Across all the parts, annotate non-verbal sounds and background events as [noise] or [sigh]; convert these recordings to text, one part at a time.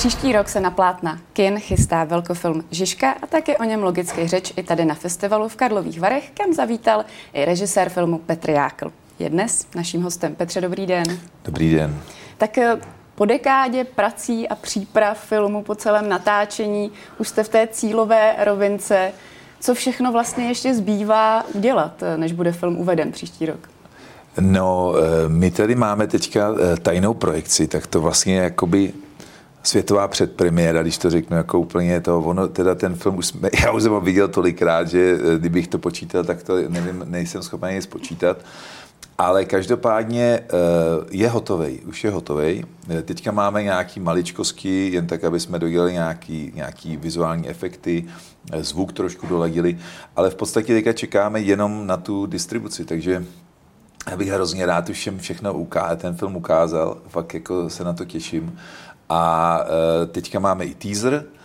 Příští rok se na plátna kin chystá velkofilm Žižka a tak je o něm logicky řeč i tady na festivalu v Karlových Varech, kam zavítal i režisér filmu Petr Jákl. Je dnes naším hostem. Petře, dobrý den. Dobrý den. Tak eh, po dekádě prací a příprav filmu, po celém natáčení, už jste v té cílové rovince. Co všechno vlastně ještě zbývá udělat, eh, než bude film uveden příští rok? No, eh, my tady máme teďka tajnou projekci, tak to vlastně jakoby světová předpremiéra, když to řeknu jako úplně to, ono, teda ten film už jsme, [laughs] já už jsem ho viděl tolikrát, že kdybych to počítal, tak to nevím, nejsem schopen je spočítat. Ale každopádně eh, je hotový, už je hotový. Eh, teďka máme nějaký maličkosti, jen tak, aby jsme dodělali nějaký, nějaký vizuální efekty, eh, zvuk trošku doladili, ale v podstatě teďka čekáme jenom na tu distribuci, takže já bych hrozně rád už všem všechno ukázal, ten film ukázal, fakt jako se na to těším. A teďka máme i teaser, Eh,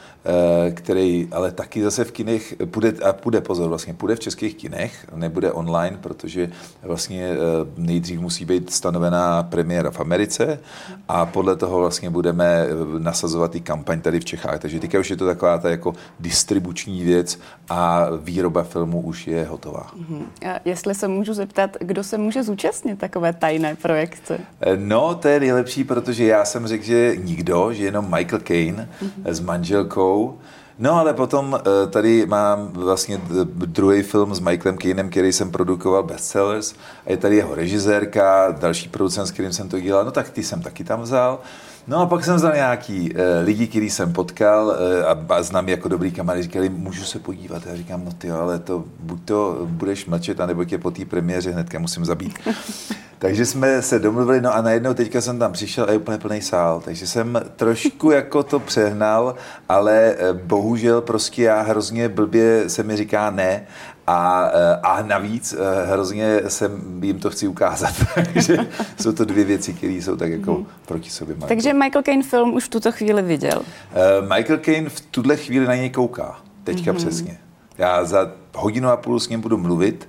který ale taky zase v kinech půjde, a půjde pozor, vlastně půjde v českých kinech, nebude online, protože vlastně eh, nejdřív musí být stanovená premiéra v Americe a podle toho vlastně budeme eh, nasazovat i kampaň tady v Čechách. Takže teďka už je to taková ta jako distribuční věc a výroba filmu už je hotová. Mm-hmm. A jestli se můžu zeptat, kdo se může zúčastnit takové tajné projekce? No, to je nejlepší, protože já jsem řekl, že nikdo, že jenom Michael Caine mm-hmm. s manželkou hrou. No ale potom eh, tady mám vlastně druhý film s Michaelem Keenem, který jsem produkoval, Bestsellers, a je tady jeho režisérka, další producent, s kterým jsem to dělal, no tak ty jsem taky tam vzal. No a pak jsem znal nějaký uh, lidi, který jsem potkal uh, a, a znám jako dobrý kamarád, říkali, můžu se podívat. Já říkám, no ty, ale to buď to budeš mlčet, anebo tě po té premiéře hnedka musím zabít. Takže jsme se domluvili, no a najednou teďka jsem tam přišel a je úplně plný sál, takže jsem trošku [laughs] jako to přehnal, ale uh, bohužel prostě já hrozně blbě se mi říká ne a, eh, a navíc eh, hrozně jsem jim to chci ukázat. [laughs] Takže jsou to dvě věci, které jsou tak jako mm. proti sobě. Michael. Takže Michael Caine film už v tuto chvíli viděl? Michael Caine v tuhle chvíli na něj kouká. Teďka mm-hmm. přesně. Já za hodinu a půl s ním budu mluvit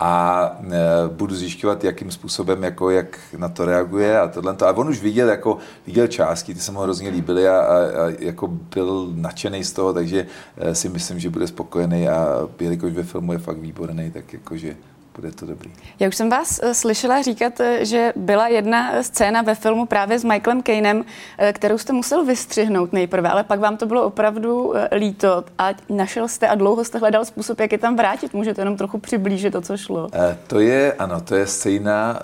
a e, budu zjišťovat, jakým způsobem, jako jak na to reaguje a tohle. A on už viděl, jako viděl částky, ty se mu hrozně líbily a, a, a jako byl nadšený z toho, takže e, si myslím, že bude spokojený a jelikož ve filmu je fakt výborný, tak jakože bude to dobrý. Já už jsem vás eh, slyšela říkat, eh, že byla jedna scéna ve filmu právě s Michaelem Kanem, eh, kterou jste musel vystřihnout nejprve, ale pak vám to bylo opravdu líto a našel jste a dlouho jste hledal způsob, jak je tam vrátit. Můžete jenom trochu přiblížit to, co šlo. To je, ano, to je scéna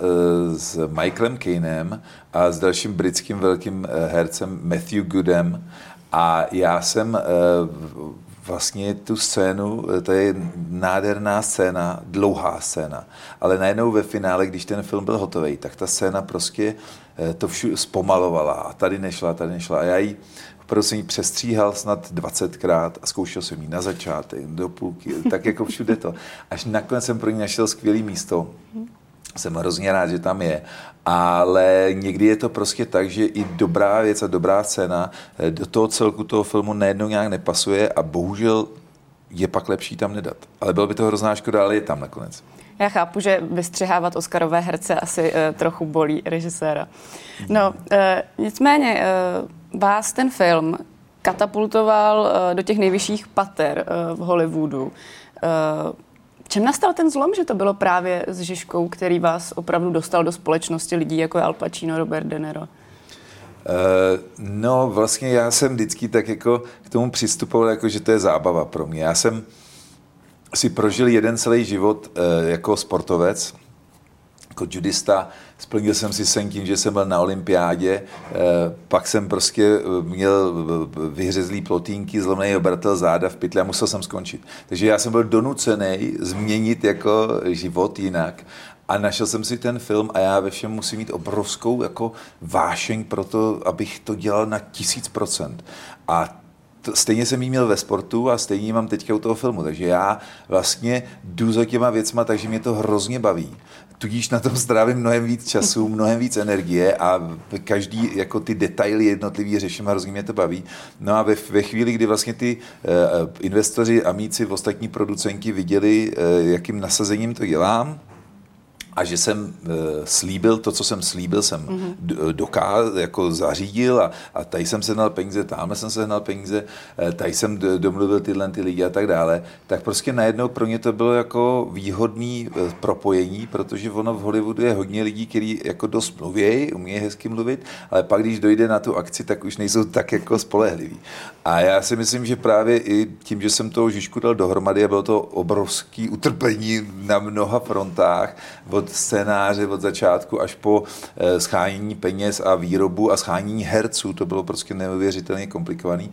s Michaelem Kanem a s dalším britským velkým hercem Matthew Goodem. A já jsem vlastně tu scénu, to je nádherná scéna, dlouhá scéna, ale najednou ve finále, když ten film byl hotový, tak ta scéna prostě eh, to všude zpomalovala a tady nešla, tady nešla. A já ji opravdu jsem ji přestříhal snad 20krát a zkoušel jsem ji na začátek, do půlky, tak jako všude to. Až nakonec jsem pro ní našel skvělé místo, jsem hrozně rád, že tam je. Ale někdy je to prostě tak, že i dobrá věc a dobrá scéna eh, do toho celku toho filmu najednou nějak nepasuje a bohužel je pak lepší tam nedat. Ale bylo by to hrozná škoda, ale je tam nakonec. Já chápu, že vystřihávat Oscarové herce asi uh, trochu bolí režiséra. No, uh, nicméně uh, vás ten film katapultoval uh, do těch nejvyšších pater uh, v Hollywoodu. Uh, Čem nastal ten zlom, že to bylo právě s Žižkou, který vás opravdu dostal do společnosti lidí, jako Al Pacino, Robert De Niro? Uh, no, vlastně já jsem vždycky tak jako k tomu přistupoval, jako že to je zábava pro mě. Já jsem si prožil jeden celý život uh, jako sportovec, jako judista, splnil jsem si sen tím, že jsem byl na olympiádě, eh, pak jsem prostě eh, měl vyhřezlý plotínky, zlomný obratel záda v pytli a musel jsem skončit. Takže já jsem byl donucený změnit jako život jinak a našel jsem si ten film a já ve všem musím mít obrovskou jako vášeň pro to, abych to dělal na tisíc procent. A to, stejně jsem jí měl ve sportu a stejně mám teďka u toho filmu, takže já vlastně jdu za těma věcma, takže mě to hrozně baví tudíž na tom strávím mnohem víc času, [laughs] mnohem víc energie a každý jako ty detaily jednotlivý řeším a hrozně mě to baví. No a ve, ve chvíli, kdy vlastně ty uh, investoři, amíci, ostatní producenti viděli, uh, jakým nasazením to dělám, a že jsem uh, slíbil to, co jsem slíbil, jsem mm-hmm. dokázal, jako zařídil a, a tady jsem sehnal peníze, tamhle jsem sehnal peníze, eh, tady jsem domluvil tyhle ty lidi a tak dále, tak prostě najednou pro mě to bylo jako výhodný uh, propojení, protože ono v Hollywoodu je hodně lidí, kteří jako dost mluví, umějí hezky mluvit, ale pak, když dojde na tu akci, tak už nejsou tak jako spolehliví. A já si myslím, že právě i tím, že jsem toho Žižku dal dohromady a bylo to obrovský utrpení na mnoha frontách, od scénáře od začátku až po eh, schánění peněz a výrobu a schánění herců. To bylo prostě neuvěřitelně komplikovaný.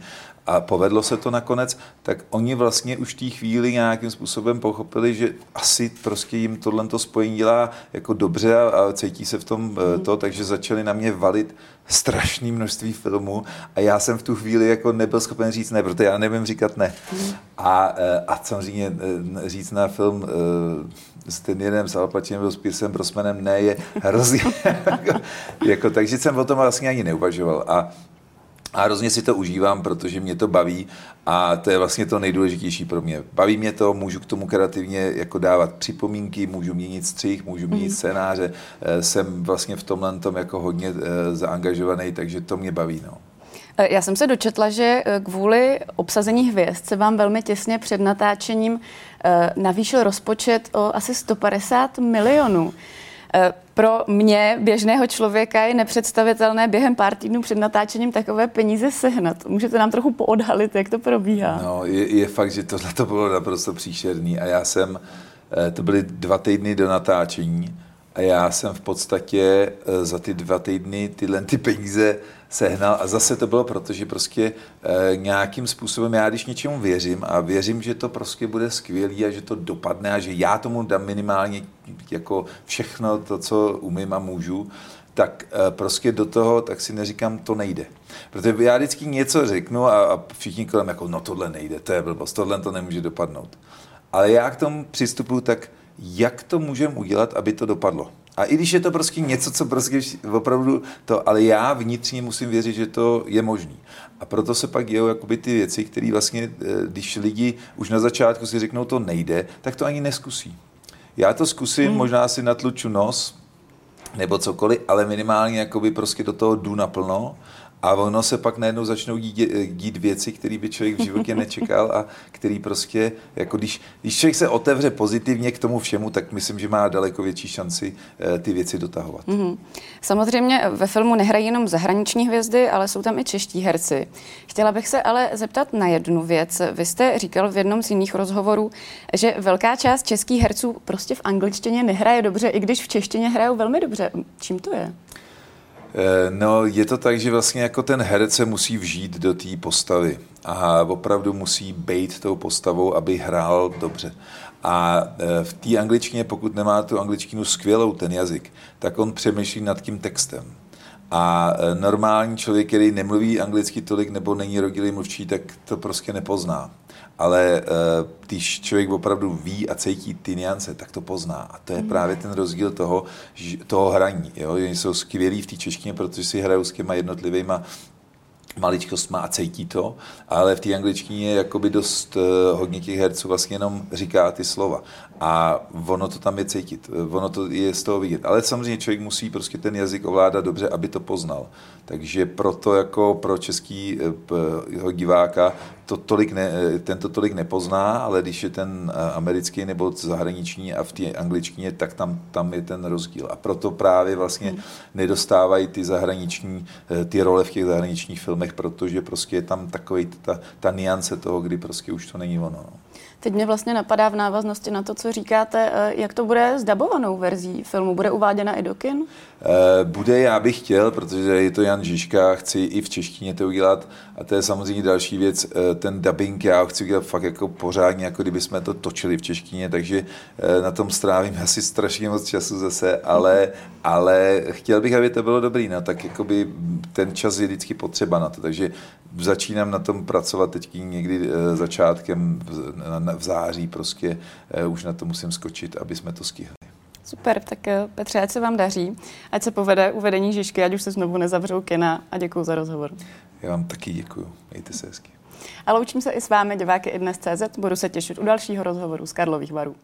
A povedlo se to nakonec, tak oni vlastně už v té chvíli nějakým způsobem pochopili, že asi prostě jim tohle spojení dělá jako dobře a, a cítí se v tom mm. to, takže začali na mě valit strašné množství filmů a já jsem v tu chvíli jako nebyl schopen říct ne, protože já nevím říkat ne. Mm. A, eh, a samozřejmě říct na film s ten jeden s Al Pacinem, s Piercem Brosmanem ne, je hrozně. [laughs] jako, jako, takže jsem o tom vlastně ani neuvažoval. A a hrozně si to užívám, protože mě to baví a to je vlastně to nejdůležitější pro mě. Baví mě to, můžu k tomu kreativně jako dávat připomínky, můžu měnit střih, můžu měnit mm. scénáře, eh, jsem vlastně v tomhle tom jako hodně eh, zaangažovaný, takže to mě baví. No. Eh, já jsem se dočetla, že kvůli obsazení hvězd se vám velmi těsně před natáčením navýšil rozpočet o asi 150 milionů. Eh, pro mě, běžného člověka, je nepředstavitelné během pár týdnů před natáčením takové peníze sehnat. Můžete nám trochu poodhalit, jak to probíhá? No, je, je fakt, že tohle to bylo naprosto příšerný a já jsem, eh, to byly dva týdny do natáčení a já jsem v podstatě eh, za ty dva týdny tyhle ty peníze sehnal a zase to bylo proto, že prostě e, nějakým způsobem já když něčemu věřím a věřím, že to prostě bude skvělý a že to dopadne a že já tomu dám minimálně jako všechno to, co umím a můžu, tak e, prostě do toho, tak si neříkám, to nejde. Protože já vždycky něco řeknu a, a všichni kolem jako, no tohle nejde, to je blbost, tohle to nemůže dopadnout. Ale já k tomu přistupuji tak, jak to můžeme udělat, aby to dopadlo. A i když je to prostě něco, co prostě opravdu to, ale já vnitřně musím věřit, že to je možný. A proto se pak dějou jakoby ty věci, které vlastně, eh, když lidi už na začátku si řeknou, to nejde, tak to ani neskusí. Já to zkusím, hmm. možná si natluču nos, nebo cokoliv, ale minimálně jakoby prostě do toho jdu naplno a ono se pak najednou začnou dít, dít věci, které by člověk v životě nečekal a který prostě, jako když, když člověk se otevře pozitivně k tomu všemu, tak myslím, že má daleko větší šanci eh, ty věci dotahovat. Mm-hmm. Samozřejmě ve filmu nehrají jenom zahraniční hvězdy, ale jsou tam i čeští herci. Chtěla bych se ale zeptat na jednu věc. Vy jste říkal v jednom z jiných rozhovorů, že velká část českých herců prostě v angličtině nehraje dobře, i když v češtině hrajou velmi dobře. Čím to je? Eh, no, je to tak, že vlastně jako ten herec se musí vžít do té postavy a opravdu musí být tou postavou, aby hrál dobře. A eh, v té angličtině, pokud nemá tu angličtinu skvělou, ten jazyk, tak on přemýšlí nad tím textem. A eh, normální člověk, který nemluví anglicky tolik nebo není rodilý mluvčí, tak to prostě nepozná ale uh, když člověk opravdu ví a cítí ty niance, tak to pozná. A to je mm. právě ten rozdíl toho, toho hraní. Jo? Oni jsou skvělí v té češtině, protože si hrajou s těma jednotlivýma maličkostma a cítí to, ale v té angličtině je jakoby dost uh, hodně těch herců vlastně jenom říká ty slova a ono to tam je cítit, ono to je z toho vidět. Ale samozřejmě člověk musí prostě ten jazyk ovládat dobře, aby to poznal. Takže proto jako pro českého eh, diváka to tolik ne, tento tolik nepozná, ale když je ten eh, americký nebo zahraniční a v té angličtině, tak tam, tam je ten rozdíl. A proto právě vlastně hmm. nedostávají ty zahraniční, eh, ty role v těch zahraničních filmech, protože prostě je tam takový ta, ta niance toho, kdy prostě už to není ono. No. Teď mě vlastně napadá v návaznosti na to, co říkáte, eh, jak to bude s dabovanou verzí filmu. Bude uváděna i do kin? Eh, bude, já bych chtěl, protože je to Jan Žižka, chci i v češtině to udělat a to je samozřejmě další věc, eh, ten dubbing já chci udělat fakt jako pořádně, jako kdyby jsme to točili v češtině, takže na tom strávím [laughs] asi strašně moc času zase, ale, ale chtěl bych, aby to bylo dobrý, no, tak jakoby ten čas je vždycky potřeba na to, takže začínám na tom pracovat teď někdy začátkem v září prostě už na to musím skočit, aby jsme to stihli. Super, tak eh, Petře, ať se vám daří, ať se povede uvedení Žižky, ať už se znovu nezavřou kina a děkuji za rozhovor. Já vám taky děkuji, mějte se hezky. A loučím se i s vámi, diváky i dnes CZ, budu se těšit u dalšího rozhovoru z Karlových varů.